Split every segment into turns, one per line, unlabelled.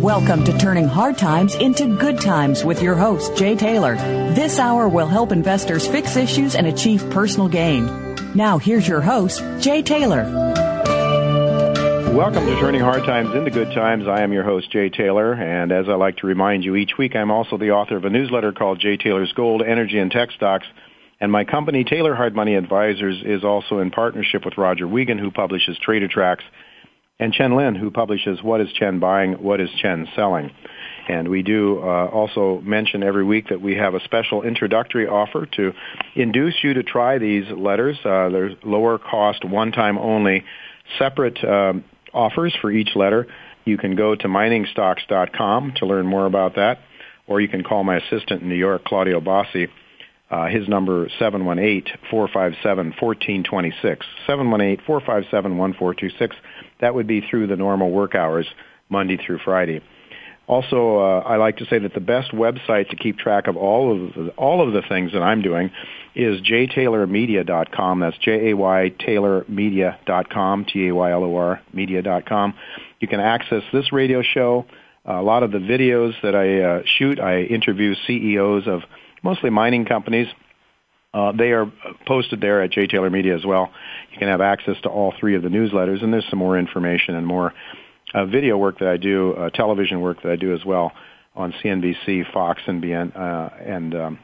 Welcome to Turning Hard Times into Good Times with your host, Jay Taylor. This hour will help investors fix issues and achieve personal gain. Now, here's your host, Jay Taylor.
Welcome to Turning Hard Times into Good Times. I am your host, Jay Taylor, and as I like to remind you each week, I'm also the author of a newsletter called Jay Taylor's Gold, Energy, and Tech Stocks. And my company, Taylor Hard Money Advisors, is also in partnership with Roger Wiegand, who publishes Trader Tracks and Chen Lin, who publishes What is Chen Buying, What is Chen Selling. And we do uh, also mention every week that we have a special introductory offer to induce you to try these letters. Uh, there's lower cost, one-time only, separate um, offers for each letter. You can go to miningstocks.com to learn more about that, or you can call my assistant in New York, Claudio Bossi. Uh, his number 718-457-1426. 718-457-1426. That would be through the normal work hours, Monday through Friday. Also, uh, I like to say that the best website to keep track of all of the, all of the things that I'm doing is jtaylormedia.com. That's J-A-Y taylormedia.com, T-A-Y-L-O-R media.com. You can access this radio show, a lot of the videos that I uh, shoot. I interview CEOs of mostly mining companies. Uh, they are posted there at J Taylor Media as well. You can have access to all three of the newsletters, and there's some more information and more uh, video work that I do, uh, television work that I do as well on CNBC, Fox, and, BN, uh, and um,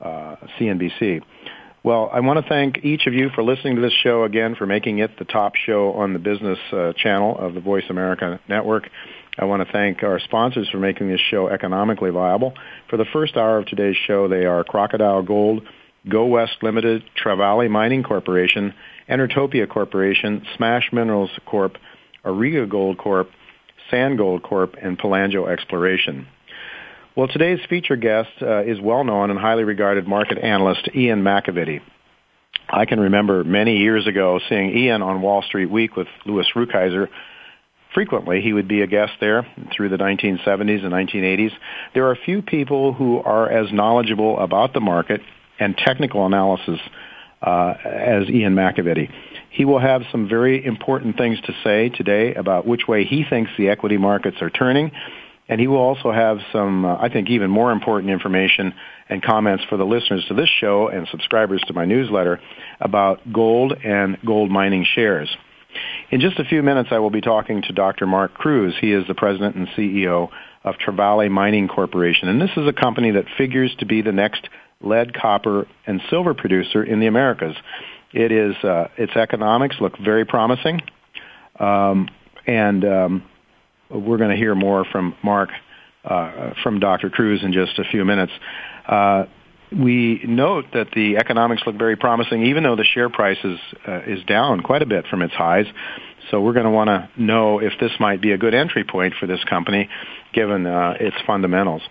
uh, CNBC. Well, I want to thank each of you for listening to this show again, for making it the top show on the business uh, channel of the Voice America Network. I want to thank our sponsors for making this show economically viable. For the first hour of today's show, they are Crocodile Gold, Go West Limited, Trevali Mining Corporation, Enertopia Corporation, Smash Minerals Corp., Auriga Gold Corp., San Gold Corp., and Pelangio Exploration. Well, today's feature guest uh, is well-known and highly regarded market analyst Ian McAvity. I can remember many years ago seeing Ian on Wall Street Week with Louis Rukeyser. Frequently, he would be a guest there through the 1970s and 1980s. There are few people who are as knowledgeable about the market and technical analysis uh, as Ian McAvity. He will have some very important things to say today about which way he thinks the equity markets are turning. And he will also have some, uh, I think, even more important information and comments for the listeners to this show and subscribers to my newsletter about gold and gold mining shares. In just a few minutes, I will be talking to Dr. Mark Cruz. He is the president and CEO of Trevali Mining Corporation. And this is a company that figures to be the next lead, copper, and silver producer in the Americas. It is uh, its economics look very promising, um, and um, we're going to hear more from Mark uh, from Dr. Cruz in just a few minutes. Uh, we note that the economics look very promising, even though the share price is uh, is down quite a bit from its highs. So we're going to want to know if this might be a good entry point for this company, given uh, its fundamentals.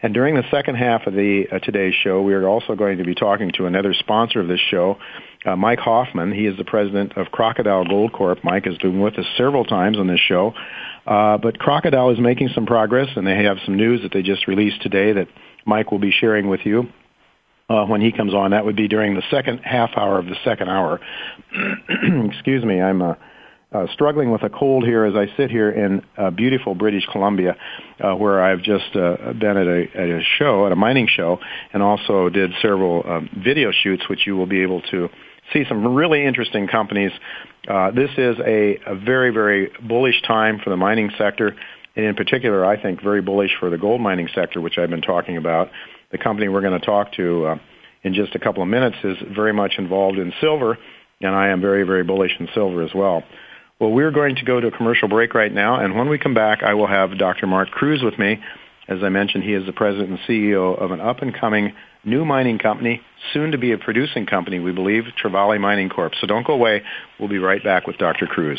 And during the second half of the uh, today's show, we are also going to be talking to another sponsor of this show, uh, Mike Hoffman. He is the president of Crocodile Gold Corp. Mike has been with us several times on this show. Uh, but Crocodile is making some progress, and they have some news that they just released today that Mike will be sharing with you uh, when he comes on. That would be during the second half hour of the second hour. Excuse me, I'm uh, uh, struggling with a cold here as I sit here in uh, beautiful British Columbia, uh, where I've just uh, been at a, at a show, at a mining show, and also did several um, video shoots, which you will be able to see some really interesting companies. Uh, this is a, a very, very bullish time for the mining sector, and in particular, I think very bullish for the gold mining sector, which I've been talking about. The company we're going to talk to uh, in just a couple of minutes is very much involved in silver, and I am very, very bullish in silver as well. Well, we're going to go to a commercial break right now, and when we come back, I will have Dr. Mark Cruz with me. As I mentioned, he is the president and CEO of an up-and-coming new mining company, soon to be a producing company, we believe, Trevali Mining Corp. So don't go away. We'll be right back with Dr. Cruz.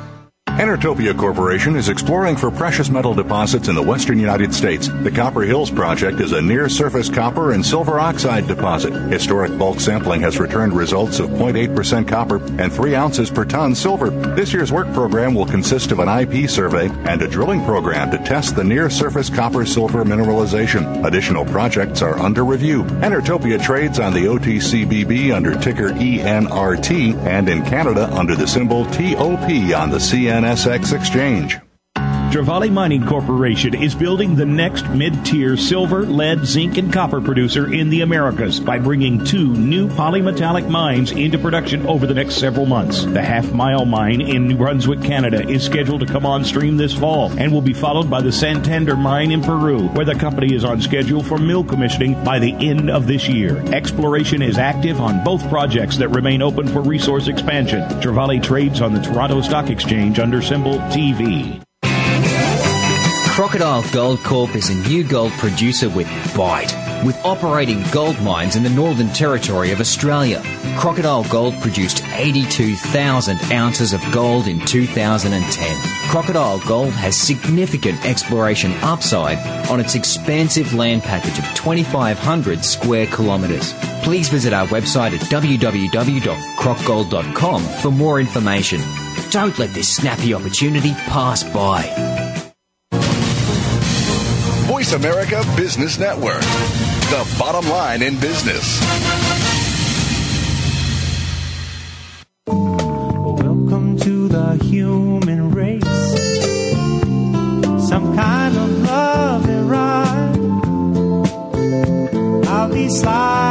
Enertopia Corporation is exploring for precious metal deposits in the western United States. The Copper Hills Project is a near surface copper and silver oxide deposit. Historic bulk sampling has returned results of 0.8% copper and 3 ounces per ton silver. This year's work program will consist of an IP survey and a drilling program to test the near surface copper silver mineralization. Additional projects are under review. Enertopia trades on the OTCBB under ticker ENRT and in Canada under the symbol TOP on the CNS NSX Exchange.
Trevali Mining Corporation is building the next mid-tier silver, lead, zinc, and copper producer in the Americas by bringing two new polymetallic mines into production over the next several months. The Half Mile Mine in New Brunswick, Canada is scheduled to come on stream this fall and will be followed by the Santander Mine in Peru, where the company is on schedule for mill commissioning by the end of this year. Exploration is active on both projects that remain open for resource expansion. Trevali trades on the Toronto Stock Exchange under symbol TV.
Crocodile Gold Corp is a new gold producer with bite. With operating gold mines in the Northern Territory of Australia, Crocodile Gold produced 82,000 ounces of gold in 2010. Crocodile Gold has significant exploration upside on its expansive land package of 2,500 square kilometres. Please visit our website at www.crocgold.com for more information. Don't let this snappy opportunity pass by.
Voice America Business Network, the bottom line in business.
Welcome to the human race. Some kind of love and ride. I'll be sliding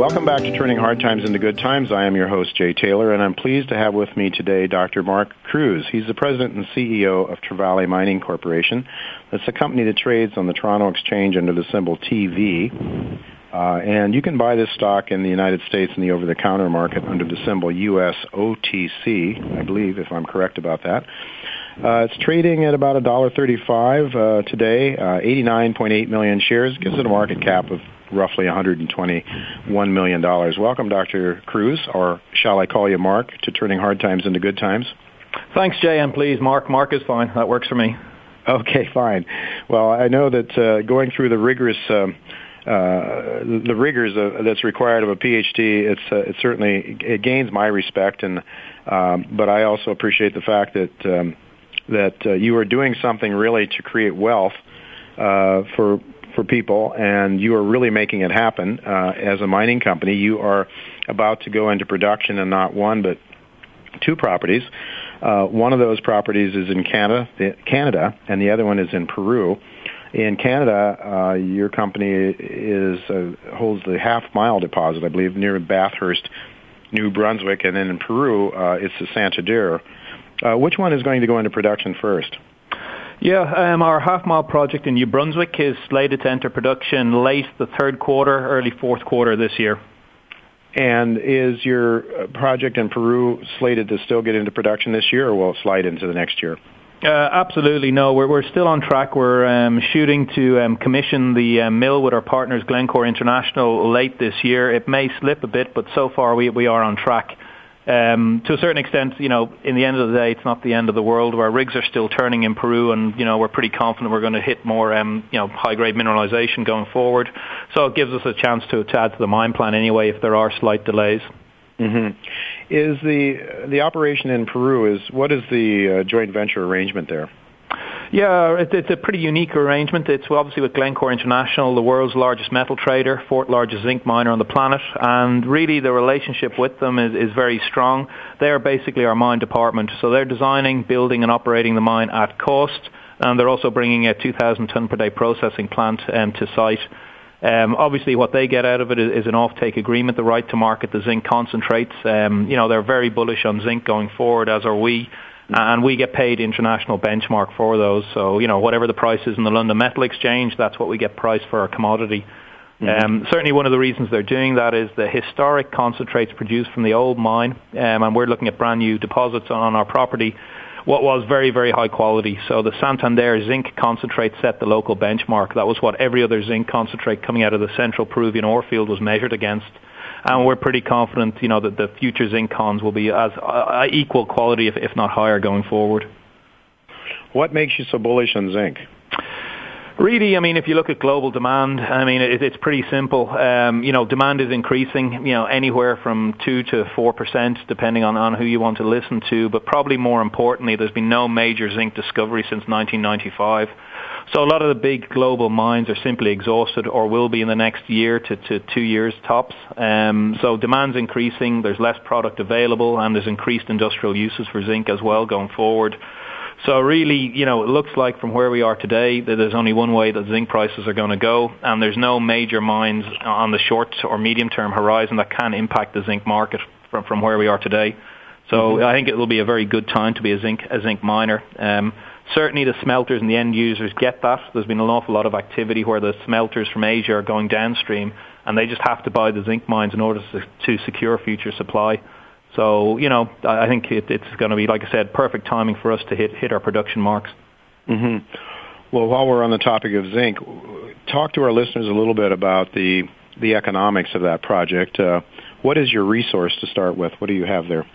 Welcome back to Turning Hard Times into Good Times. I am your host, Jay Taylor, and I'm pleased to have with me today Dr. Mark Cruz. He's the president and CEO of Trevali Mining Corporation. That's a company that trades on the Toronto Exchange under the symbol TV. Uh, and you can buy this stock in the United States in the over-the-counter market under the symbol USOTC, I believe, if I'm correct about that. Uh, it's trading at about $1.35 uh, today, uh, 89.8 million shares, gives it a market cap of roughly $121 million. Welcome, Dr. Cruz, or shall I call you Mark, to turning hard times into good times?
Thanks, Jay, and please, Mark. Mark is fine. That works for me.
Okay, fine. Well, I know that uh, going through the rigorous um, uh, the rigors of, that's required of a PhD, it's uh, it certainly it gains my respect, and um, but I also appreciate the fact that um, that uh, you are doing something really to create wealth uh, for for people, and you are really making it happen. Uh, as a mining company, you are about to go into production in not one but two properties. Uh, one of those properties is in Canada, the, Canada, and the other one is in Peru. In Canada, uh, your company is uh, holds the half mile deposit, I believe, near Bathurst, New Brunswick, and then in Peru, uh, it's the Santander. Uh, which one is going to go into production first?
Yeah, um, our half mile project in New Brunswick is slated to enter production late the third quarter, early fourth quarter this year.
And is your uh, project in Peru slated to still get into production this year, or will it slide into the next year?
Uh, absolutely no. We're we're still on track. We're um, shooting to um, commission the uh, mill with our partners Glencore International late this year. It may slip a bit, but so far we we are on track. Um, to a certain extent, you know, in the end of the day, it's not the end of the world. Our rigs are still turning in Peru, and you know, we're pretty confident we're going to hit more, um, you know, high-grade mineralization going forward. So it gives us a chance to, to add to the mine plan anyway if there are slight delays.
Mm-hmm. Is the the operation in Peru is what is the uh, joint venture arrangement there?
Yeah, it's a pretty unique arrangement. It's obviously with Glencore International, the world's largest metal trader, fourth largest zinc miner on the planet, and really the relationship with them is, is very strong. They're basically our mine department, so they're designing, building, and operating the mine at cost, and they're also bringing a 2,000 ton per day processing plant um, to site. Um, obviously, what they get out of it is, is an off-take agreement, the right to market the zinc concentrates. Um, you know, they're very bullish on zinc going forward, as are we and we get paid international benchmark for those. So you know whatever the price is in the London Metal Exchange, that's what we get priced for our commodity. Mm-hmm. Um, certainly, one of the reasons they're doing that is the historic concentrates produced from the old mine, um, and we're looking at brand new deposits on our property. What was very, very high quality. So the Santander zinc concentrate set the local benchmark. That was what every other zinc concentrate coming out of the central Peruvian ore field was measured against and we're pretty confident, you know, that the future zinc cons will be as uh, equal quality, if, if not higher, going forward.
What makes you so bullish on zinc?
Really, I mean, if you look at global demand, I mean, it, it's pretty simple. Um, you know, demand is increasing, you know, anywhere from 2 to 4%, depending on, on who you want to listen to. But probably more importantly, there's been no major zinc discovery since 1995. So a lot of the big global mines are simply exhausted or will be in the next year to, to two years tops. Um, so demand's increasing, there's less product available, and there's increased industrial uses for zinc as well going forward. So really, you know, it looks like from where we are today that there's only one way that zinc prices are going to go, and there's no major mines on the short or medium term horizon that can impact the zinc market from, from where we are today. So mm-hmm. I think it will be a very good time to be a zinc a zinc miner. Um, certainly the smelters and the end users get that. There's been an awful lot of activity where the smelters from Asia are going downstream and they just have to buy the zinc mines in order to, secure future supply. So, you know, I think it, it's going to be, like I said, perfect timing for us to hit, hit our production marks.
Mm-hmm. Well, while we're on the topic of zinc, talk to our listeners a little bit about the, the economics of that project. Uh, what is your resource to start with? What do you have there?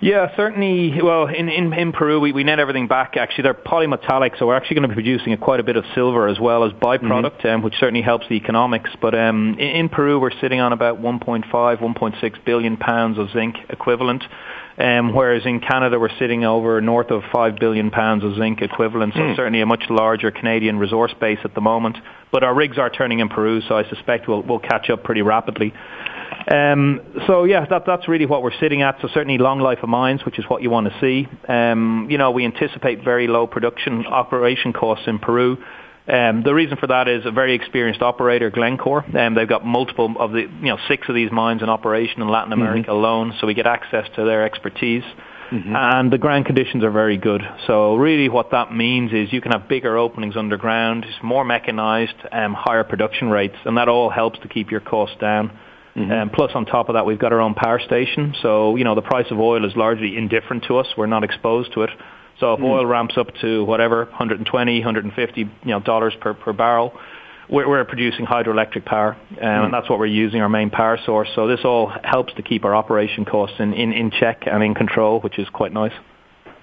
Yeah, certainly. Well, in, in, in Peru, we, we net everything back. Actually, they're polymetallic, so we're actually going to be producing a, quite a bit of silver as well as byproduct, mm-hmm. um, which certainly helps the economics. But um, in, in Peru, we're sitting on about 1.5, 1.6 billion pounds of zinc equivalent. Um, whereas in Canada we're sitting over north of 5 billion pounds of zinc equivalent, so mm. certainly a much larger Canadian resource base at the moment. But our rigs are turning in Peru, so I suspect we'll, we'll catch up pretty rapidly. Um, so yeah, that, that's really what we're sitting at. So certainly long life of mines, which is what you want to see. Um, you know, we anticipate very low production operation costs in Peru. Um, the reason for that is a very experienced operator, Glencore. Um, they've got multiple of the, you know, six of these mines in operation in Latin America mm-hmm. alone, so we get access to their expertise. Mm-hmm. And the ground conditions are very good. So really what that means is you can have bigger openings underground, it's more mechanized, um, higher production rates, and that all helps to keep your costs down. Mm-hmm. Um, plus, on top of that, we've got our own power station. So, you know, the price of oil is largely indifferent to us. We're not exposed to it. So if mm. oil ramps up to whatever, 120, 150, you know, dollars per, per barrel, we're, we're producing hydroelectric power, um, mm. and that's what we're using, our main power source. So this all helps to keep our operation costs in, in, in check and in control, which is quite nice.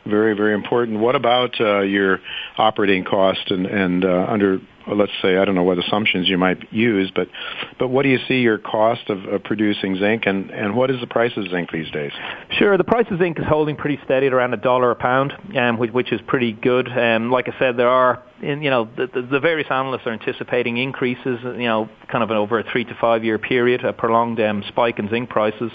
Very, very important. What about uh, your operating cost and, and uh, under let's say I don't know what assumptions you might use, but but what do you see your cost of, of producing zinc, and and what is the price of zinc these days?
Sure, the price of zinc is holding pretty steady at around a dollar a pound, um, which, which is pretty good. Um, like I said, there are in, you know the, the various analysts are anticipating increases, you know, kind of over a three to five year period, a prolonged um, spike in zinc prices.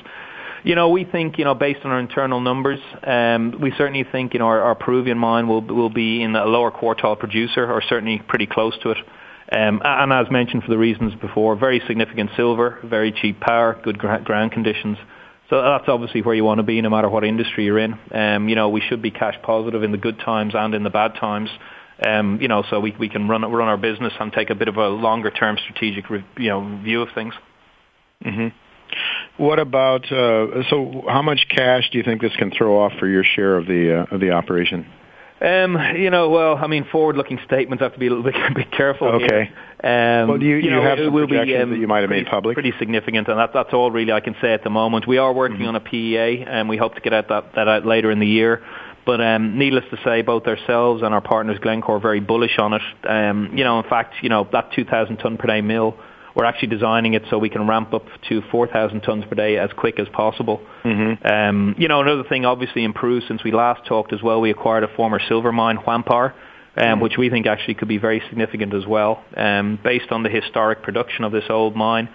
You know, we think, you know, based on our internal numbers, um, we certainly think, you know, our, our Peruvian mine will will be in a lower quartile producer, or certainly pretty close to it. Um, and as mentioned for the reasons before, very significant silver, very cheap power, good ground conditions. So that's obviously where you want to be, no matter what industry you're in. Um, you know, we should be cash positive in the good times and in the bad times. Um, you know, so we we can run run our business and take a bit of a longer term strategic re- you know view of things.
Mm-hmm. What about uh, so? How much cash do you think this can throw off for your share of the uh, of the operation?
Um, you know, well, I mean, forward-looking statements have to be a little bit, be careful.
Okay.
Um,
well, do you, have some projections
be, um,
that you might have
pretty,
made public?
Pretty significant, and that, that's all really I can say at the moment. We are working mm-hmm. on a PEA, and we hope to get out that, that out later in the year. But um, needless to say, both ourselves and our partners Glencore are very bullish on it. Um, you know, in fact, you know that 2,000 ton per day mill we're actually designing it so we can ramp up to 4,000 tons per day as quick as possible.
Mm-hmm.
Um, you know, another thing obviously improved since we last talked as well. We acquired a former silver mine, Huampar, um, mm-hmm. which we think actually could be very significant as well, um, based on the historic production of this old mine.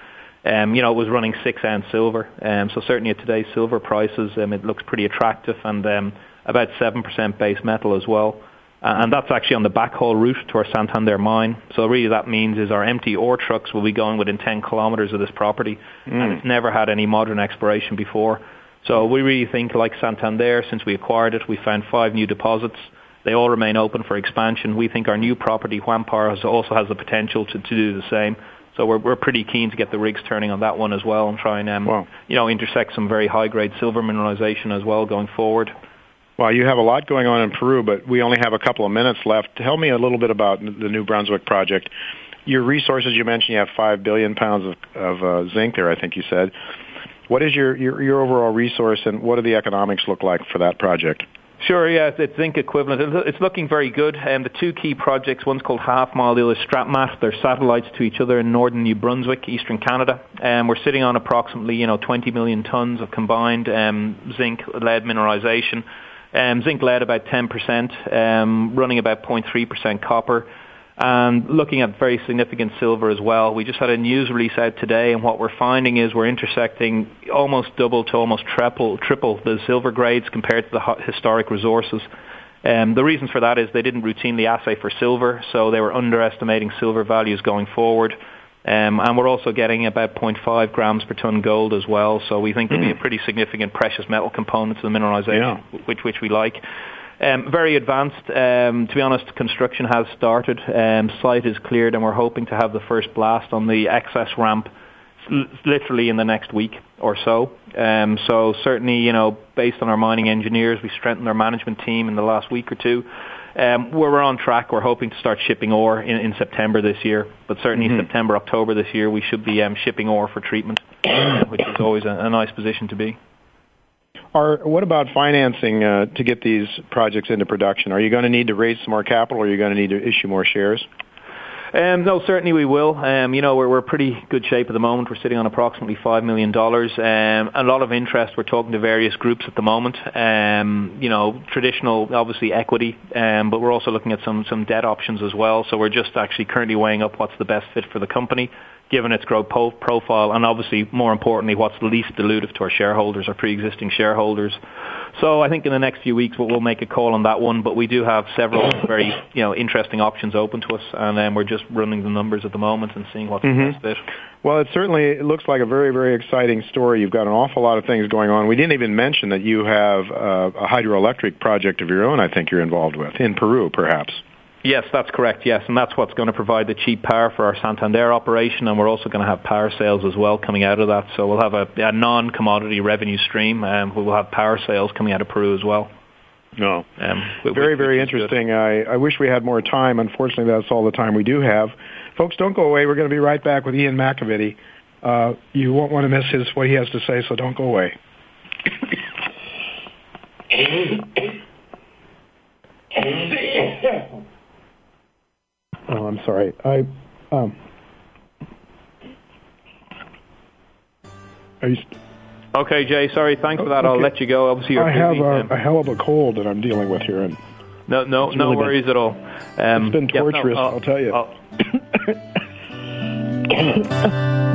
Um, you know, it was running six ounce silver, um, so certainly at today's silver prices, um, it looks pretty attractive, and um, about seven percent base metal as well. Uh, and that's actually on the backhaul route to our Santander mine. So really that means is our empty ore trucks will be going within 10 kilometres of this property, mm. and it's never had any modern exploration before. So we really think like Santander, since we acquired it, we found five new deposits. They all remain open for expansion. We think our new property, Huampar, has, also has the potential to, to do the same. So we're, we're pretty keen to get the rigs turning on that one as well and try and um, wow. you know intersect some very high grade silver mineralization as well going forward.
Well, you have a lot going on in Peru, but we only have a couple of minutes left. Tell me a little bit about the New Brunswick project. Your resources, you mentioned you have 5 billion pounds of, of uh, zinc there, I think you said. What is your, your, your overall resource and what do the economics look like for that project?
Sure, yeah, it's zinc equivalent. It's looking very good. Um, the two key projects, one's called Half Mile, the other is. They're satellites to each other in northern New Brunswick, eastern Canada. Um, we're sitting on approximately, you know, 20 million tons of combined um, zinc-lead mineralization. Um, zinc lead about 10%, um, running about 0.3% copper, and looking at very significant silver as well. We just had a news release out today, and what we're finding is we're intersecting almost double to almost triple, triple the silver grades compared to the historic resources. Um, the reasons for that is they didn't routinely assay for silver, so they were underestimating silver values going forward. Um, and we're also getting about 0.5 grams per ton gold as well. So we think there'll be a hmm. pretty significant precious metal component to the mineralization, yeah. which which we like. Um, very advanced. Um, to be honest, construction has started. Um, site is cleared, and we're hoping to have the first blast on the excess ramp literally in the next week or so. Um, so certainly, you know, based on our mining engineers, we strengthened our management team in the last week or two. Um, we're on track. We're hoping to start shipping ore in, in September this year, but certainly mm-hmm. September, October this year, we should be um, shipping ore for treatment, which is always a, nice position to be.
Are, what about financing uh, to get these projects into production? Are you going to need to raise some more capital, or are you going to need to issue more shares?
Um, no, certainly we will. Um, you know, we're we're pretty good shape at the moment. We're sitting on approximately five million dollars. Um, a lot of interest. We're talking to various groups at the moment. Um, you know, traditional, obviously equity, um, but we're also looking at some some debt options as well. So we're just actually currently weighing up what's the best fit for the company given its growth po- profile, and obviously, more importantly, what's the least dilutive to our shareholders, our pre-existing shareholders. So I think in the next few weeks we'll, we'll make a call on that one. But we do have several very you know interesting options open to us, and um, we're just running the numbers at the moment and seeing what's mm-hmm. the best fit.
Well, it certainly it looks like a very very exciting story. You've got an awful lot of things going on. We didn't even mention that you have uh, a hydroelectric project of your own. I think you're involved with in Peru, perhaps.
Yes, that's correct. Yes, and that's what's going to provide the cheap power for our Santander operation, and we're also going to have power sales as well coming out of that. So we'll have a, a non-commodity revenue stream, and um, we will have power sales coming out of Peru as well.
No, um, very very interesting. I, I wish we had more time. Unfortunately, that's all the time we do have. Folks, don't go away. We're going to be right back with Ian McAvity. Uh, you won't want to miss his what he has to say, so don't go away. Oh, I'm sorry. I um.
Are you? Okay, Jay. Sorry. Thanks for that. Okay. I'll let you go. Obviously, you're
I have a, a, hell of a cold that I'm dealing with here, and
no, no, no really worries
been,
at all.
Um, it's been torturous.
Yeah, no,
I'll, I'll tell you.
I'll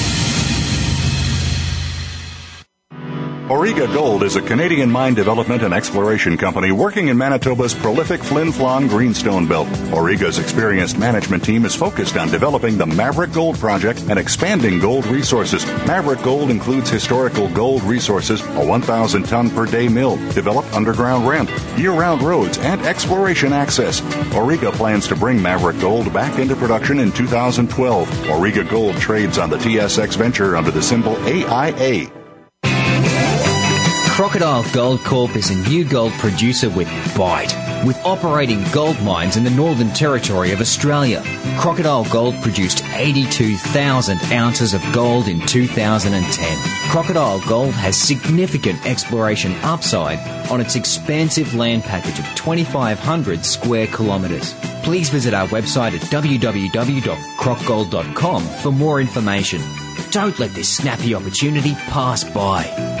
Auriga Gold is a Canadian mine development and exploration company working in Manitoba's prolific Flin Flon Greenstone Belt. Auriga's experienced management team is focused on developing the Maverick Gold Project and expanding gold resources. Maverick Gold includes historical gold resources, a 1,000 ton per day mill, developed underground ramp, year round roads, and exploration access. Auriga plans to bring Maverick Gold back into production in 2012. Auriga Gold trades on the TSX Venture under the symbol AIA.
Crocodile Gold Corp is a new gold producer with bite. With operating gold mines in the Northern Territory of Australia, Crocodile Gold produced 82,000 ounces of gold in 2010. Crocodile Gold has significant exploration upside on its expansive land package of 2,500 square kilometres. Please visit our website at www.crocgold.com for more information. Don't let this snappy opportunity pass by.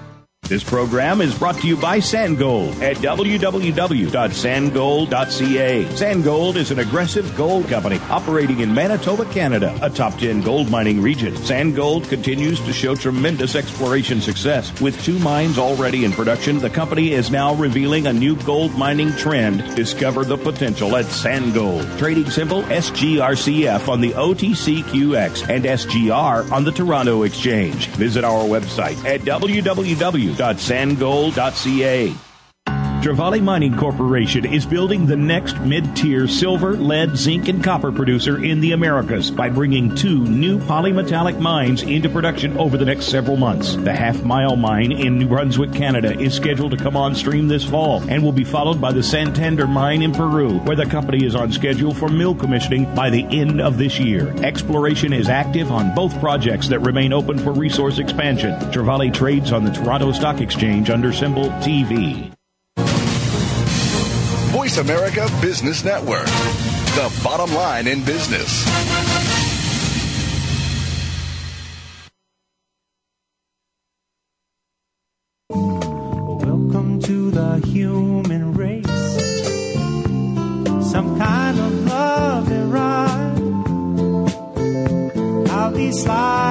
This program is brought to you by San Gold at www.sangold.ca. Sandgold is an aggressive gold company operating in Manitoba, Canada, a top 10 gold mining region. San Gold continues to show tremendous exploration success. With two mines already in production, the company is now revealing a new gold mining trend. Discover the potential at San Gold. Trading symbol SGRCF on the OTCQX and SGR on the Toronto Exchange. Visit our website at www www.sangold.ca. Trevali Mining Corporation is building the next mid-tier silver, lead, zinc, and copper producer in the Americas by bringing two new polymetallic mines into production over the next several months. The Half Mile Mine in New Brunswick, Canada is scheduled to come on stream this fall and will be followed by the Santander Mine in Peru, where the company is on schedule for mill commissioning by the end of this year. Exploration is active on both projects that remain open for resource expansion. Trevali trades on the Toronto Stock Exchange under symbol TV.
Voice America Business Network, the bottom line in business.
Welcome to the human race. Some kind of love and ride. I'll be sliding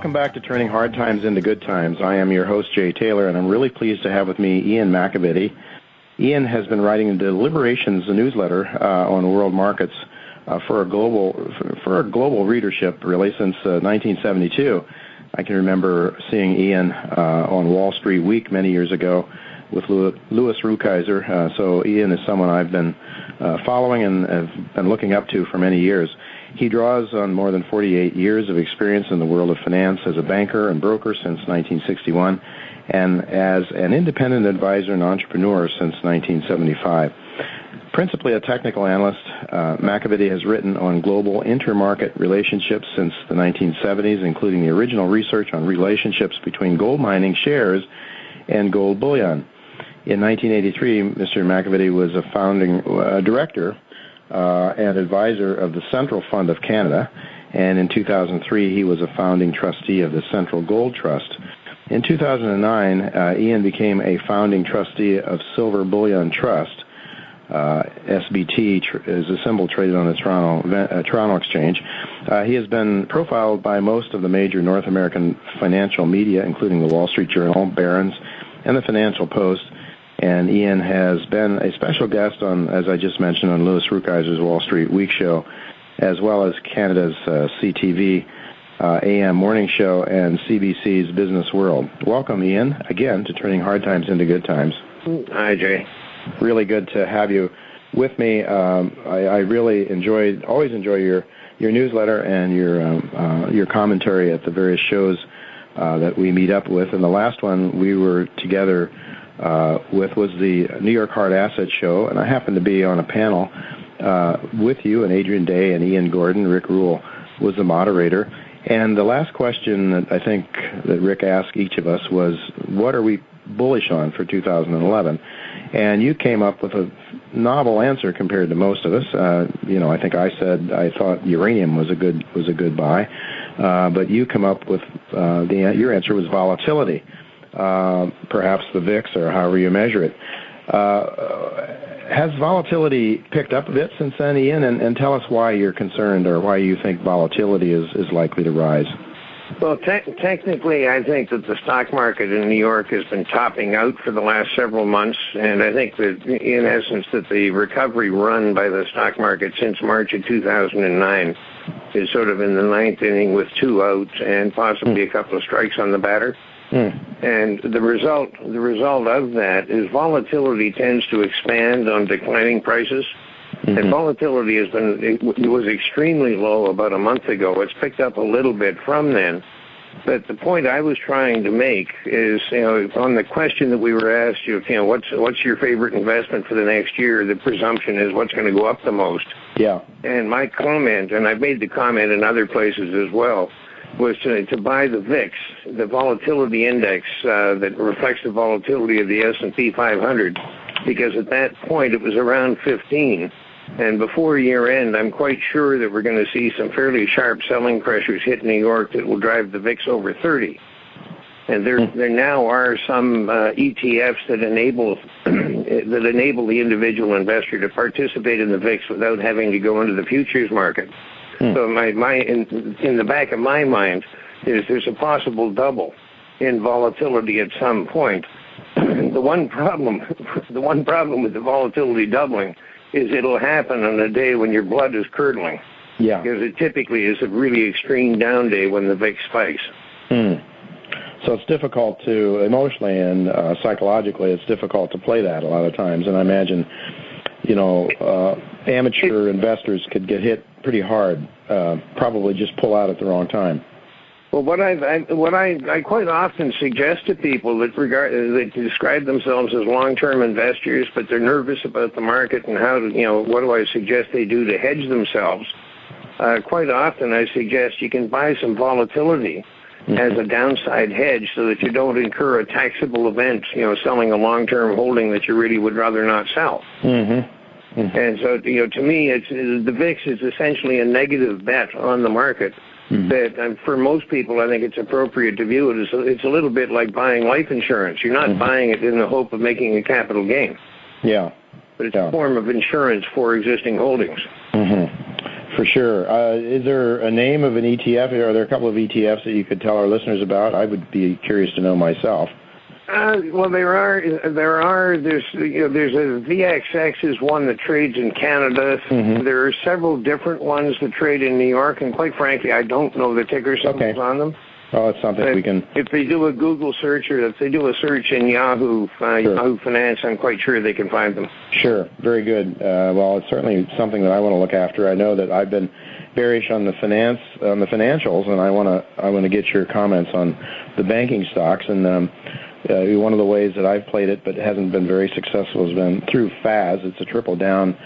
Welcome back to Turning Hard Times into Good Times. I am your host, Jay Taylor, and I'm really pleased to have with me Ian McAvity. Ian has been writing the Deliberations newsletter uh, on world markets uh, for a global for a global readership really since uh, 1972. I can remember seeing Ian uh, on Wall Street Week many years ago with Louis Rukeyser. Uh, so Ian is someone I've been uh, following and have been looking up to for many years. He draws on more than 48 years of experience in the world of finance as a banker and broker since 1961 and as an independent advisor and entrepreneur since 1975. Principally a technical analyst, uh, McAvity has written on global intermarket relationships since the 1970s, including the original research on relationships between gold mining shares and gold bullion. In 1983, Mr. McAvity was a founding uh, director uh, and advisor of the Central Fund of Canada, and in 2003 he was a founding trustee of the Central Gold Trust. In 2009, uh, Ian became a founding trustee of Silver Bullion Trust. Uh, SBT tr- is a symbol traded on the Toronto, uh, Toronto Exchange. Uh, he has been profiled by most of the major North American financial media, including the Wall Street Journal, Barron's, and the Financial Post and Ian has been a special guest on, as I just mentioned, on Louis Rukeyser's Wall Street Week show, as well as Canada's uh, CTV uh, AM morning show and CBC's Business World. Welcome, Ian, again to turning hard times into good times.
Hi, Jay.
Really good to have you with me. Um, I, I really enjoy, always enjoy your your newsletter and your um, uh, your commentary at the various shows uh, that we meet up with. And the last one we were together uh, with was the New York Hard Asset Show, and I happened to be on a panel uh, with you and Adrian Day and Ian Gordon. Rick Rule was the moderator. And the last question that I think that Rick asked each of us was, what are we bullish on for 2011? And you came up with a novel answer compared to most of us. Uh, you know, I think I said I thought uranium was a good was a good buy, uh, but you come up with uh, the your answer was volatility perhaps the VIX or however you measure it. Uh, has volatility picked up a bit since then, Ian? And, tell us why you're concerned or why you think volatility is, likely to rise.
Well, te- technically, I think that the stock market in New York has been topping out for the last several months, and I think that, in essence, that the recovery run by the stock market since March of 2009 is sort of in the ninth inning with two outs and possibly a couple of strikes on the batter. Mm. And the result, the result of that is volatility tends to expand on declining prices. Mm-hmm. And volatility has been, it was extremely low about a month ago. It's picked up a little bit from then. But the point I was trying to make is, you know, on the question that we were asked, you know, what's what's your favorite investment for the next year? The presumption is what's going to go up the most.
Yeah.
And my comment, and I've made the comment in other places as well, was to, to buy the VIX, the volatility index uh, that reflects the volatility of the S&P 500, because at that point it was around 15. And before year end, I'm quite sure that we're going to see some fairly sharp selling pressures hit New York that will drive the VIX over 30. And there, there now are some uh, ETFs that enable that enable the individual investor to participate in the VIX without having to go into the futures market. Hmm. So my my in, in the back of my mind is there's a possible double in volatility at some point. the one problem the one problem with the volatility doubling is it'll happen on a day when your blood is curdling.
Yeah.
Because it typically is a really extreme down day when the VIX spikes.
Hmm. So it's difficult to emotionally and uh, psychologically, it's difficult to play that a lot of times. And I imagine, you know, uh, amateur investors could get hit pretty hard. Uh, probably just pull out at the wrong time.
Well, what I, I what I, I quite often suggest to people that regard that describe themselves as long-term investors, but they're nervous about the market and how to, you know, what do I suggest they do to hedge themselves? uh, quite often I suggest you can buy some volatility mm-hmm. as a downside hedge so that you don't incur a taxable event, you know, selling a long-term holding that you really would rather not sell.
Mm-hmm.
Mm-hmm. And so, you know, to me, it's the VIX is essentially a negative bet on the market. Mm-hmm. That um, for most people, I think it's appropriate to view it as a, it's a little bit like buying life insurance. You're not mm-hmm. buying it in the hope of making a capital gain.
Yeah,
but it's
yeah.
a form of insurance for existing holdings.
Mm-hmm. For sure. Uh, is there a name of an ETF? Are there a couple of ETFs that you could tell our listeners about? I would be curious to know myself.
Uh, well, there are there are there's you know there's a VXX is one that trades in Canada.
Mm-hmm.
There are several different ones that trade in New York, and quite frankly, I don't know the ticker symbols
okay.
on them.
Oh, it's something
but
we can.
If they do a Google search or if they do a search in Yahoo uh,
sure.
Yahoo Finance, I'm quite sure they can find them.
Sure, very good. Uh, well, it's certainly something that I want to look after. I know that I've been bearish on the finance on the financials, and I want to I want to get your comments on the banking stocks. And um, uh, one of the ways that I've played it, but hasn't been very successful, has been through FAS. It's a triple down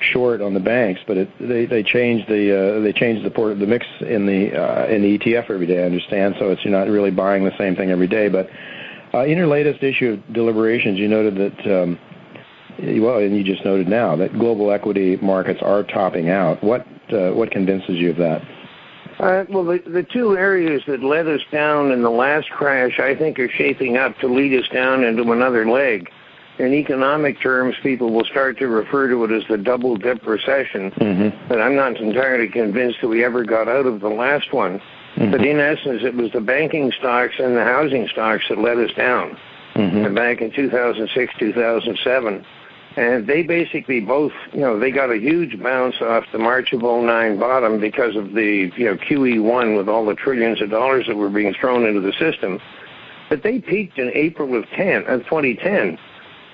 short on the banks, but it, they they change the uh, they change the port the mix in the uh, in the ETF every day. I understand, so it's you're not really buying the same thing every day. But uh, in your latest issue of deliberations, you noted that um, well, and you just noted now that global equity markets are topping out. What uh, what convinces you of that?
Uh, well, the, the two areas that led us down in the last crash, I think, are shaping up to lead us down into another leg in economic terms, people will start to refer to it as the double dip recession.
Mm-hmm.
But I'm not entirely convinced that we ever got out of the last one.
Mm-hmm.
But in essence, it was the banking stocks and the housing stocks that let us down
mm-hmm.
back in 2006, 2007. And they basically both, you know, they got a huge bounce off the March of 09 bottom because of the, you know, QE1 with all the trillions of dollars that were being thrown into the system. But they peaked in April of 10, of 2010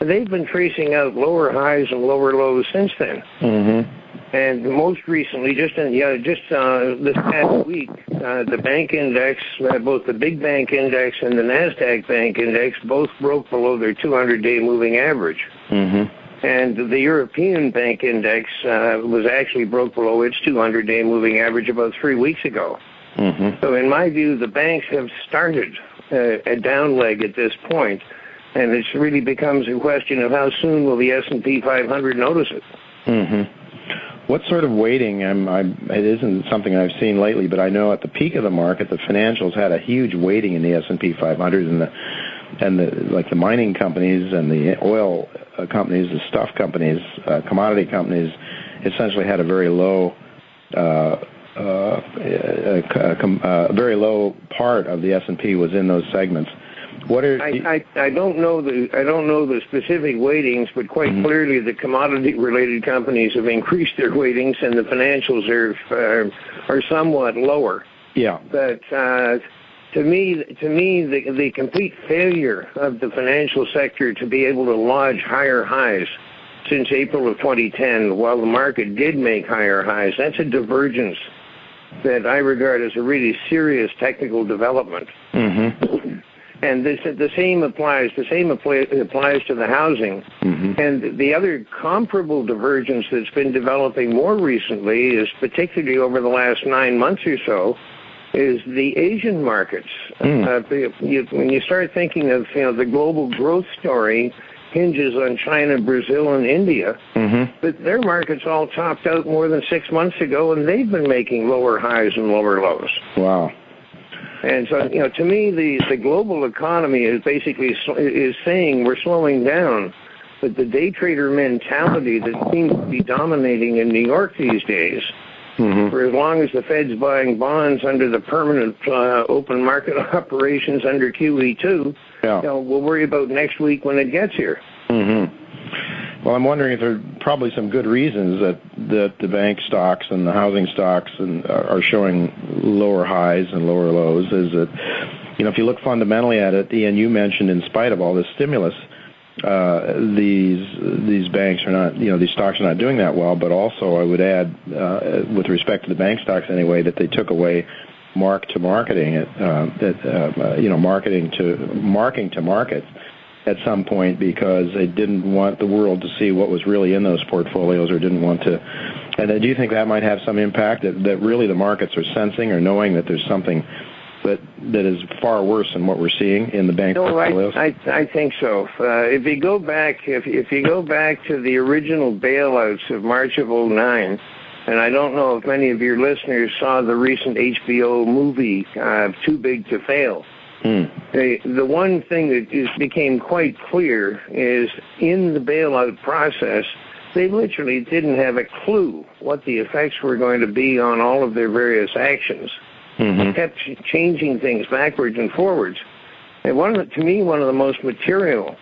And they've been tracing out lower highs and lower lows since then.
Mm-hmm.
And most recently, just in, yeah, just uh, this past week, uh, the bank index, uh, both the big bank index and the Nasdaq bank index, both broke below their 200-day moving average.
Mm-hmm.
And the European bank index uh, was actually broke below its 200-day moving average about three weeks ago.
Mm-hmm.
So, in my view, the banks have started uh, a down leg at this point and it really becomes a question of how soon will the S&P 500 notice it.
Mm-hmm. What sort of weighting? I'm, I'm, it isn't something I've seen lately, but I know at the peak of the market, the financials had a huge weighting in the S&P 500, and the and the like the mining companies and the oil companies, the stuff companies, uh, commodity companies, essentially had a very low. Uh, uh, a, a very low part of the S&P was in those segments. What are
I, I, I don't know the I don't know the specific weightings, but quite mm-hmm. clearly the commodity related companies have increased their weightings, and the financials are uh, are somewhat lower.
Yeah.
But uh, to me, to me, the the complete failure of the financial sector to be able to lodge higher highs since April of 2010, while the market did make higher highs, that's a divergence that I regard as a really serious technical development.
Mm-hmm.
And this, the same applies. The same applies to the housing.
Mm-hmm.
And the other comparable divergence that's been developing more recently is particularly over the last nine months or so, is the Asian markets.
Mm.
Uh, you, when you start thinking of you know the global growth story hinges on China, Brazil, and India,
mm-hmm.
but their markets all topped out more than six months ago, and they've been making lower highs and lower lows.
Wow.
And so, you know, to me, the, the global economy is basically is saying we're slowing down, but the day trader mentality that seems to be dominating in New York these days,
mm-hmm.
for as long as the Fed's buying bonds under the permanent uh, open market operations under QE2,
yeah.
you know, we'll worry about next week when it gets here.
Mm-hmm. Well, I'm wondering if there are probably some good reasons that that the bank stocks and the housing stocks and are showing lower highs and lower lows. Is that you know if you look fundamentally at it, Ian, you mentioned in spite of all this stimulus, uh, these these banks are not you know these stocks are not doing that well. But also, I would add, uh, with respect to the bank stocks anyway, that they took away mark to marketing it, uh, that uh, you know marketing to marking to market at some point because they didn't want the world to see what was really in those portfolios or didn't want to And then do you think that might have some impact that, that really the markets are sensing or knowing that there's something that that is far worse than what we're seeing in the bank
no,
portfolios?
I, I, I think so. Uh, if you go back, if if you go back to the original bailouts of March of '09, and I don't know if many of your listeners saw the recent HBO movie uh, "Too Big to Fail."
Hmm.
The, the one thing that is, became quite clear is in the bailout process, they literally didn't have a clue what the effects were going to be on all of their various actions.
Mm-hmm.
Kept changing things backwards and forwards. And one of the, to me, one of the most material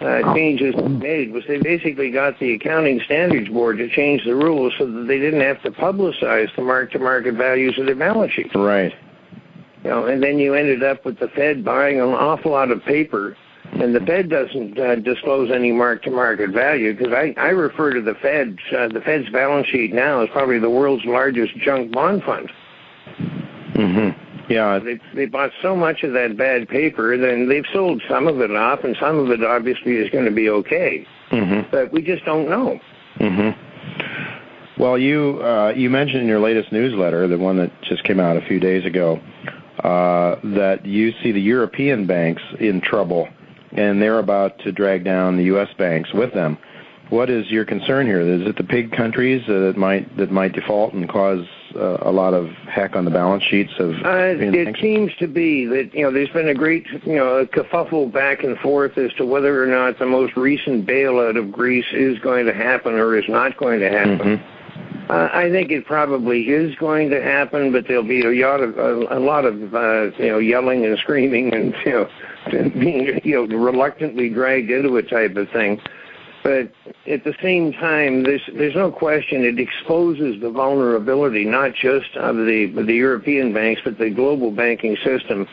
uh, changes made was they basically got the accounting standards board to change the rules so that they didn't have to publicize the mark-to-market values of their balance sheet.
Right.
You know, and then you ended up with the Fed buying an awful lot of paper, and the Fed doesn't uh, disclose any mark-to-market value because I, I refer to the Fed, uh, the Fed's balance sheet now as probably the world's largest junk bond fund.
Mm-hmm. Yeah.
They they bought so much of that bad paper, then they've sold some of it off, and some of it obviously is going to be okay,
Mm-hmm.
but we just don't know.
Mm-hmm. Well, you uh, you mentioned in your latest newsletter, the one that just came out a few days ago, uh, that you see the European banks in trouble, and they're about to drag down the U.S. banks with them. What is your concern here? Is it the big countries uh, that might that might default and cause a lot of heck on the balance sheets of
Uh, it seems to be that you know there's been a great you know a kerfuffle back and forth as to whether or not the most recent bailout of Greece is going to happen or is not going to happen.
Mm-hmm.
Uh, I think it probably is going to happen, but there'll be a lot of a, a lot of uh, you know yelling and screaming and you know being you know reluctantly dragged into it type of thing. But at the same time, there's there's no question it exposes the vulnerability not just of the the European banks, but the global banking system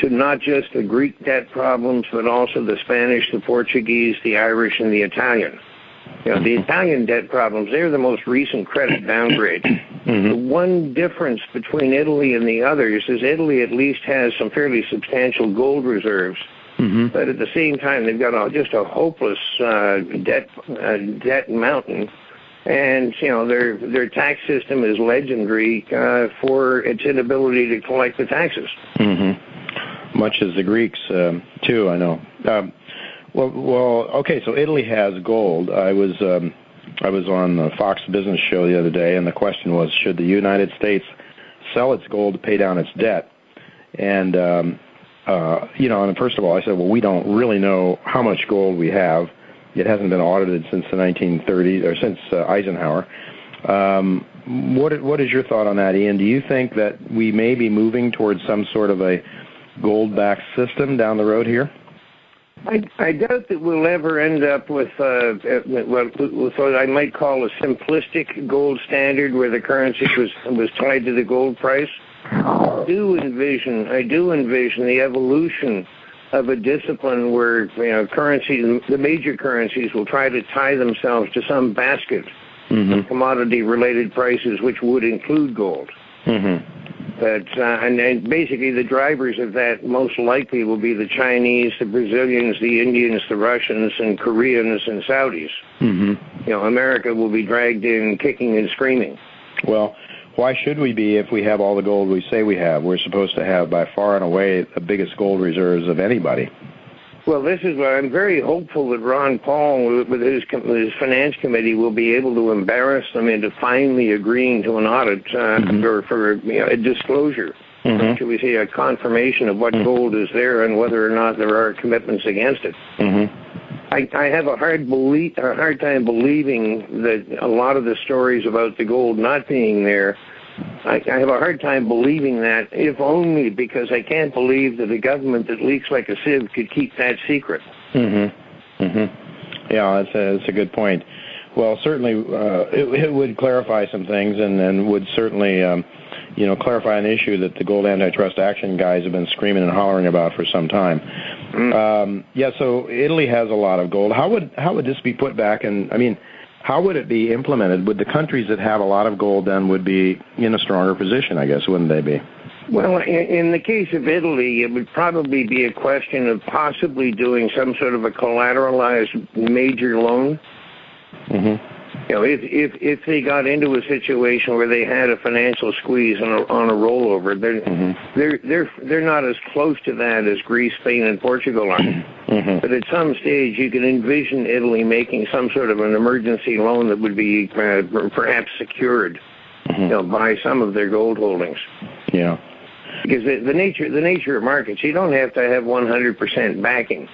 to not just the Greek debt problems, but also the Spanish, the Portuguese, the Irish, and the Italian. You know, the Italian debt problems, they're the most recent credit downgrade. Mm-hmm. The one difference between Italy and the others is Italy at least has some fairly substantial gold reserves.
Mm-hmm.
But at the same time, they've got a, just a hopeless uh, debt uh, debt mountain, and you know their their tax system is legendary uh, for its inability to collect the taxes.
Mm-hmm. Much as the Greeks um, too, I know. Um, well, well, okay. So Italy has gold. I was um, I was on the Fox Business Show the other day, and the question was, should the United States sell its gold to pay down its debt? And um, uh, you know, and first of all, I said, well, we don't really know how much gold we have. It hasn't been audited since the 1930s or since uh, Eisenhower. Um, what what is your thought on that, Ian? Do you think that we may be moving towards some sort of a gold-backed system down the road here?
I, I doubt that we'll ever end up with uh, with what I might call a simplistic gold standard, where the currency was was tied to the gold price. I do envision I do envision the evolution of a discipline where you know currencies, the major currencies, will try to tie themselves to some basket of commodity-related prices, which would include gold.
Mm-hmm.
But uh, and, and basically the drivers of that most likely will be the Chinese, the Brazilians, the Indians, the Russians, and Koreans and Saudis.
Mm-hmm.
You know, America will be dragged in kicking and screaming.
Well, why should we be if we have all the gold we say we have? We're supposed to have by far and away the biggest gold reserves of anybody.
Well, this is why I'm very hopeful that Ron Paul, with his, his finance committee, will be able to embarrass them into finally agreeing to an audit uh, or for you know, a disclosure.
Mhm.
Should we say a confirmation of what gold is there and whether or not there are commitments against it?
Mm-hmm.
I, I have a hard belief, a hard time believing that a lot of the stories about the gold not being there. I, I have a hard time believing that, if only because I can't believe that a government that leaks like a sieve could keep that secret.
Mm-hmm. Mm-hmm. Yeah, that's a, that's a good point. Well, certainly uh, it, it would clarify some things, and, and would certainly, um, you know, clarify an issue that the gold antitrust action guys have been screaming and hollering about for some time. Um, yeah, so Italy has a lot of gold. How would how would this be put back? And I mean, how would it be implemented? Would the countries that have a lot of gold then would be in a stronger position? I guess wouldn't they be?
Well, in, in the case of Italy, it would probably be a question of possibly doing some sort of a collateralized major loan.
Mm-hmm.
You know, if if if they got into a situation where they had a financial squeeze on a, on a rollover, they're
Mm-hmm.
they're they're they're not as close to that as Greece, Spain, and Portugal are.
Mm-hmm.
But at some stage, you can envision Italy making some sort of an emergency loan that would be uh, perhaps secured,
Mm-hmm.
you know, by some of their gold holdings.
Yeah.
Because the, the nature the nature of markets, you don't have to have 100% backing.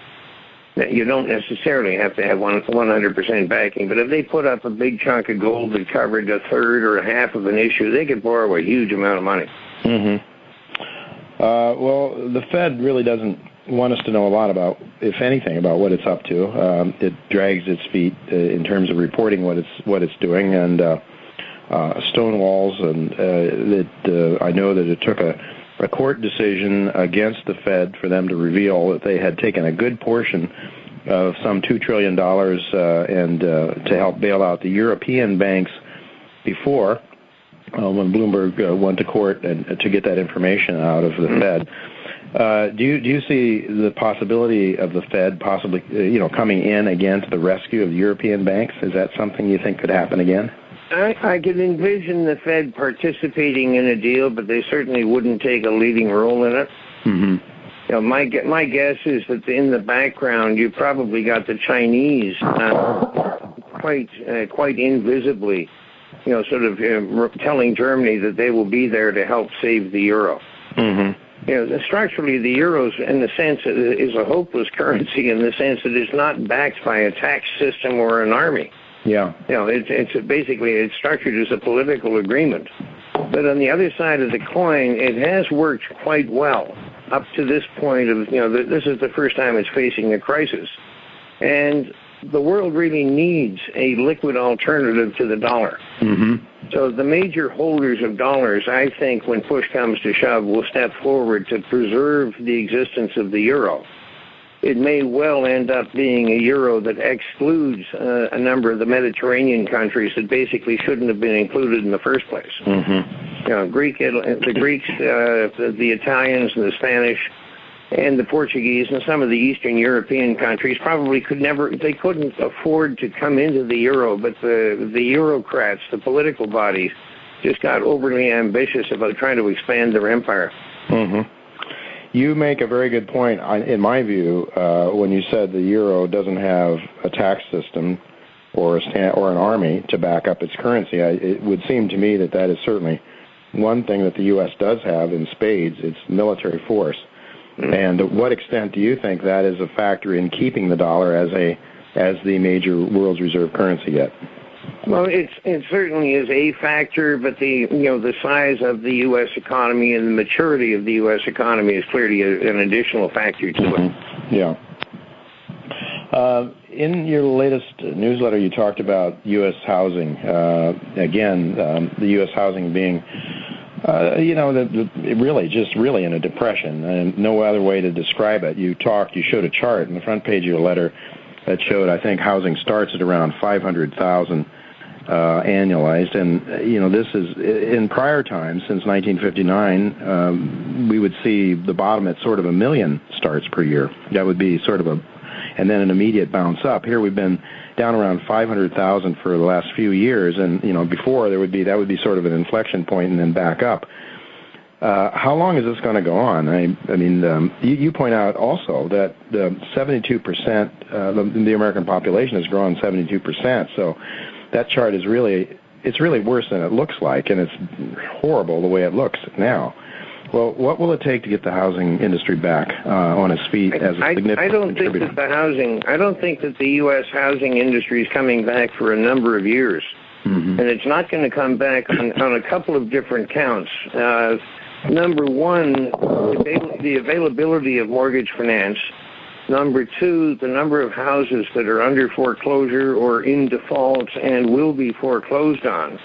You don't necessarily have to have one 100% backing, but if they put up a big chunk of gold that covered a third or a half of an issue, they could borrow a huge amount of money.
Mm-hmm. Uh, well, the Fed really doesn't want us to know a lot about, if anything, about what it's up to. Um, it drags its feet uh, in terms of reporting what it's what it's doing, and uh, uh, stonewalls. And uh, that uh, I know that it took a, a court decision against the Fed for them to reveal that they had taken a good portion of some two trillion dollars uh, and uh, to help bail out the European banks before uh, when Bloomberg uh, went to court and uh, to get that information out of the Fed. Uh, do you do you see the possibility of the Fed possibly you know coming in again to the rescue of the European banks? Is that something you think could happen again?
I, I could envision the Fed participating in a deal, but they certainly wouldn't take a leading role in it.
Mm-hmm.
You know, my my guess is that in the background you probably got the Chinese uh, quite uh, quite invisibly, you know, sort of uh, telling Germany that they will be there to help save the euro.
Mm-hmm.
You know, structurally, the euro, in the sense, is a hopeless currency in the sense that it's not backed by a tax system or an army.
Yeah.
You know, it's it's basically it's structured as a political agreement. But on the other side of the coin, it has worked quite well up to this point. Of you know, th- this is the first time it's facing a crisis, and the world really needs a liquid alternative to the dollar.
Mm-hmm.
So the major holders of dollars, I think, when push comes to shove, will step forward to preserve the existence of the euro. It may well end up being a euro that excludes uh, a number of the Mediterranean countries that basically shouldn't have been included in the first place.
Mm-hmm.
You know, Greek, the Greeks, uh, the, the Italians, and the Spanish, and the Portuguese, and some of the Eastern European countries probably could never, they couldn't afford to come into the euro, but the the Eurocrats, the political bodies, just got overly ambitious about trying to expand their empire.
Mm-hmm. You make a very good point, in my view, uh, when you said the euro doesn't have a tax system or a or an army to back up its currency. I, it would seem to me that that is certainly one thing that the U.S. does have in spades. Its military force. And to what extent do you think that is a factor in keeping the dollar as a as the major world's reserve currency yet?
Well, it's it certainly is a factor, but the you know the size of the U.S. economy and the maturity of the U.S. economy is clearly a, an additional factor to it.
Yeah. Uh, in your latest newsletter, you talked about U.S. housing. Uh, again, um, the U.S. housing being, uh, you know, the, the, really just really in a depression, and no other way to describe it. You talked, you showed a chart in the front page of your letter that showed, I think, housing starts at around 500,000 uh, annualized, and uh, you know, this is in prior times since 1959, um, we would see the bottom at sort of a million starts per year. That would be sort of a and then an immediate bounce up. Here we've been down around 500,000 for the last few years, and you know before there would be that would be sort of an inflection point and then back up. Uh, how long is this going to go on? I, I mean, um, you, you point out also that the 72 percent, uh, the, the American population has grown 72 percent. So that chart is really it's really worse than it looks like, and it's horrible the way it looks now. Well, what will it take to get the housing industry back uh, on its feet as a
I,
significant
I don't think that the housing. I don't think that the U.S. housing industry is coming back for a number of years,
Mhm.
and it's not going to come back on, on a couple of different counts. Uh, number one, the the availability of mortgage finance. Number two, the number of houses that are under foreclosure or in default and will be foreclosed on,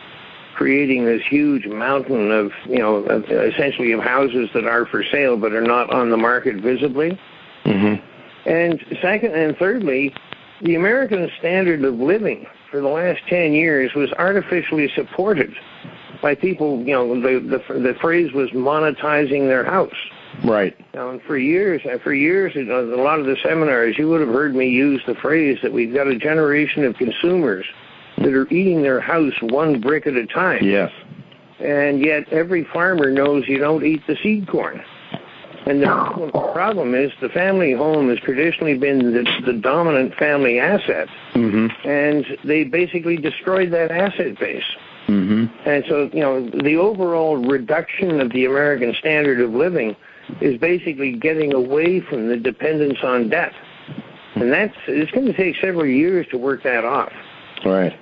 creating this huge mountain of, you know, of- essentially of houses that are for sale but are not on the market visibly.
Mhm.
And second and thirdly, the American standard of living for the last 10 years was artificially supported by people, you know, the, the, the phrase was monetizing their house.
Right.
Now, and for years, uh, for years, in a lot of the seminars, you would have heard me use the phrase that we've got a generation of consumers that are eating their house one brick at a time.
Yes.
And yet every farmer knows you don't eat the seed corn. And the problem is the family home has traditionally been the, the dominant family asset,
Mm-hmm.
and they basically destroyed that asset base.
Mm-hmm.
And so, you know, the overall reduction of the American standard of living is basically getting away from the dependence on debt. And that's, it's going to take several years to work that off.
Right.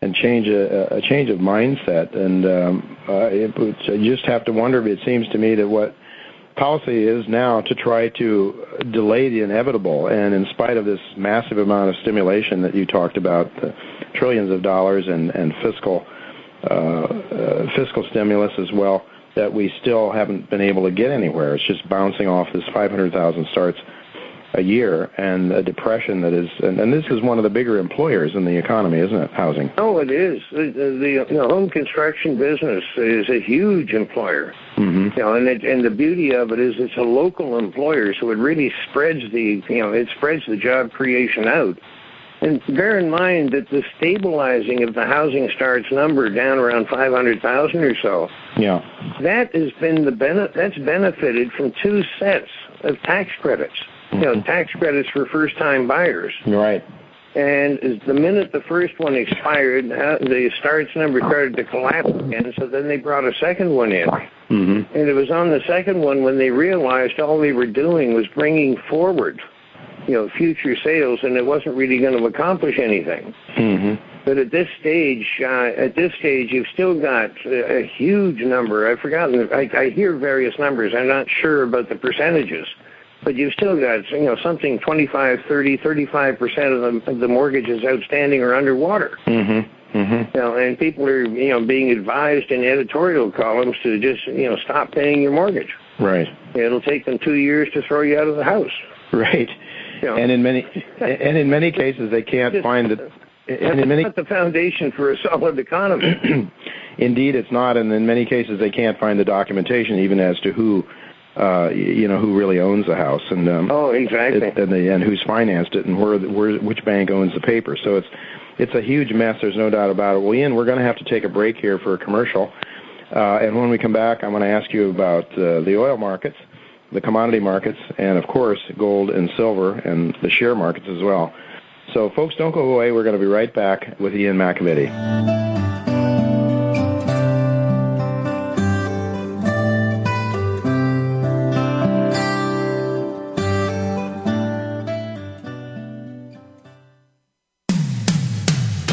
And change a, a change of mindset, and um, uh, it, you just have to wonder. It seems to me that what policy is now to try to delay the inevitable, and in spite of this massive amount of stimulation that you talked about, trillions of dollars and, and fiscal uh, uh, fiscal stimulus as well, that we still haven't been able to get anywhere. It's just bouncing off this 500,000 starts a year and a depression that is, and, and this is one of the bigger employers in the economy, isn't it? Housing.
Oh, it is. The, the, the home construction business is a huge employer.
Mm-hmm.
You know, and it, and the beauty of it is it's a local employer, so it really spreads the you know it spreads the job creation out. And bear in mind that the stabilizing of the housing starts number down around five hundred thousand or so.
Yeah.
That has been the bene- that's benefited from two sets of tax credits. You know, tax credits for first time buyers.
Right.
And as the minute the first one expired, uh, the starts number started to collapse again. So then they brought a second one in,
Mm-hmm.
and it was on the second one when they realized all they were doing was bringing forward, you know, future sales, and it wasn't really going to accomplish anything.
Mm-hmm.
But at this stage, uh, at this stage, you've still got a, a huge number. I've forgotten. I, I hear various numbers. I'm not sure about the percentages, but you've still got you know something 25, 30, 35 percent of the, of the mortgages outstanding are underwater.
Mm-hmm. Mm-hmm.
You know, and people are you know being advised in editorial columns to just you know stop paying your mortgage.
Right.
It'll take them two years to throw you out of the house.
Right.
Know,
And in many and in many cases they can't find it. And in many
not the foundation for a solid economy.
Indeed, it's not, and in many cases they can't find the documentation even as to who, uh, you know, who really owns the house and um,
oh, exactly.
it, and, the, and who's financed it and where, where which bank owns the paper. So it's it's a huge mess. There's no doubt about it. Well, Ian, we're going to have to take a break here for a commercial, uh, and when we come back, I'm going to ask you about uh, the oil markets, the commodity markets, and of course gold and silver and the share markets as well. So, folks, don't go away. We're going to be right back with Ian McAvity.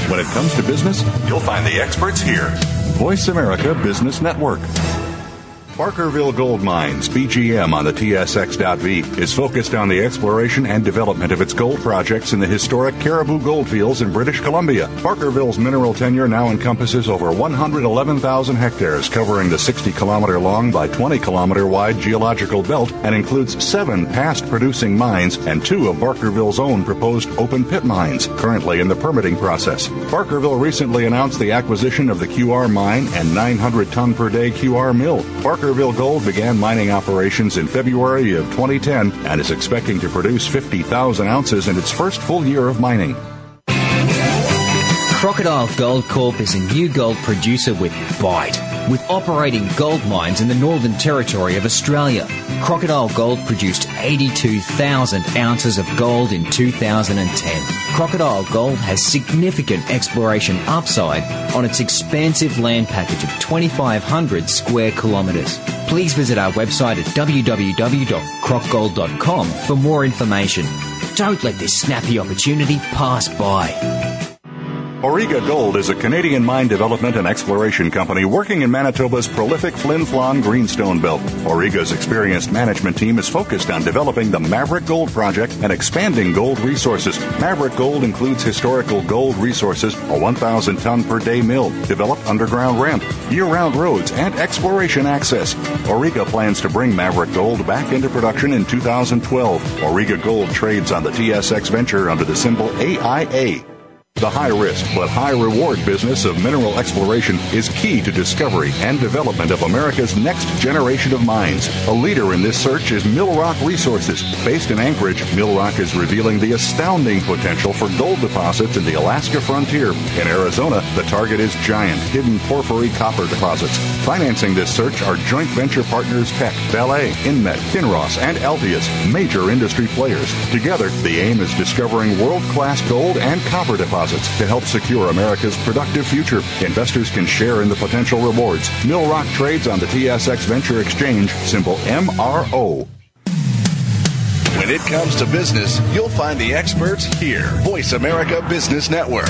When it comes to business, you'll find the experts here. Voice America Business Network. Barkerville Gold Mines, BGM on the TSX.V, is focused on the exploration and development of its gold projects in the historic Cariboo Goldfields in British Columbia. Barkerville's mineral tenure now encompasses over 111,000 hectares, covering the 60 kilometer long by 20 kilometer wide geological belt, and includes seven past producing mines and two of Barkerville's own proposed open pit mines, currently in the permitting process. Barkerville recently announced the acquisition of the QR mine and 900 ton per day QR mill. Barkerville Gold began mining operations in February of 2010 and is expecting to produce 50,000 ounces in its first full year of mining.
Crocodile Gold Corp is a new gold producer with bite. With operating gold mines in the Northern Territory of Australia, Crocodile Gold produced 82,000 ounces of gold in 2010. Crocodile Gold has significant exploration upside on its expansive land package of 2,500 square kilometres. Please visit our website at www.crocgold.com for more information. Don't let this snappy opportunity pass by.
Auriga Gold is a Canadian mine development and exploration company working in Manitoba's prolific Flin Flon Greenstone Belt. Auriga's experienced management team is focused on developing the Maverick Gold Project and expanding gold resources. Maverick Gold includes historical gold resources, a 1,000 ton per day mill, developed underground ramp, year round roads, and exploration access. Auriga plans to bring Maverick Gold back into production in 2012. Auriga Gold trades on the TSX Venture under the symbol AIA. The high risk but high reward business of mineral exploration is key to discovery and development of America's next generation of mines. A leader in this search is Millrock Resources. Based in Anchorage, Millrock is revealing the astounding potential for gold deposits in the Alaska frontier. In Arizona, the target is giant, hidden porphyry copper deposits. Financing this search are joint venture partners Teck, Vale, Inmet, Kinross, and Altius, major industry players. Together, the aim is discovering world-class gold and copper deposits to help secure America's productive future. Investors can share in the potential rewards. Millrock trades on the TSX Venture Exchange, symbol MRO.
When it comes to business, you'll find the experts here. Voice America Business Network.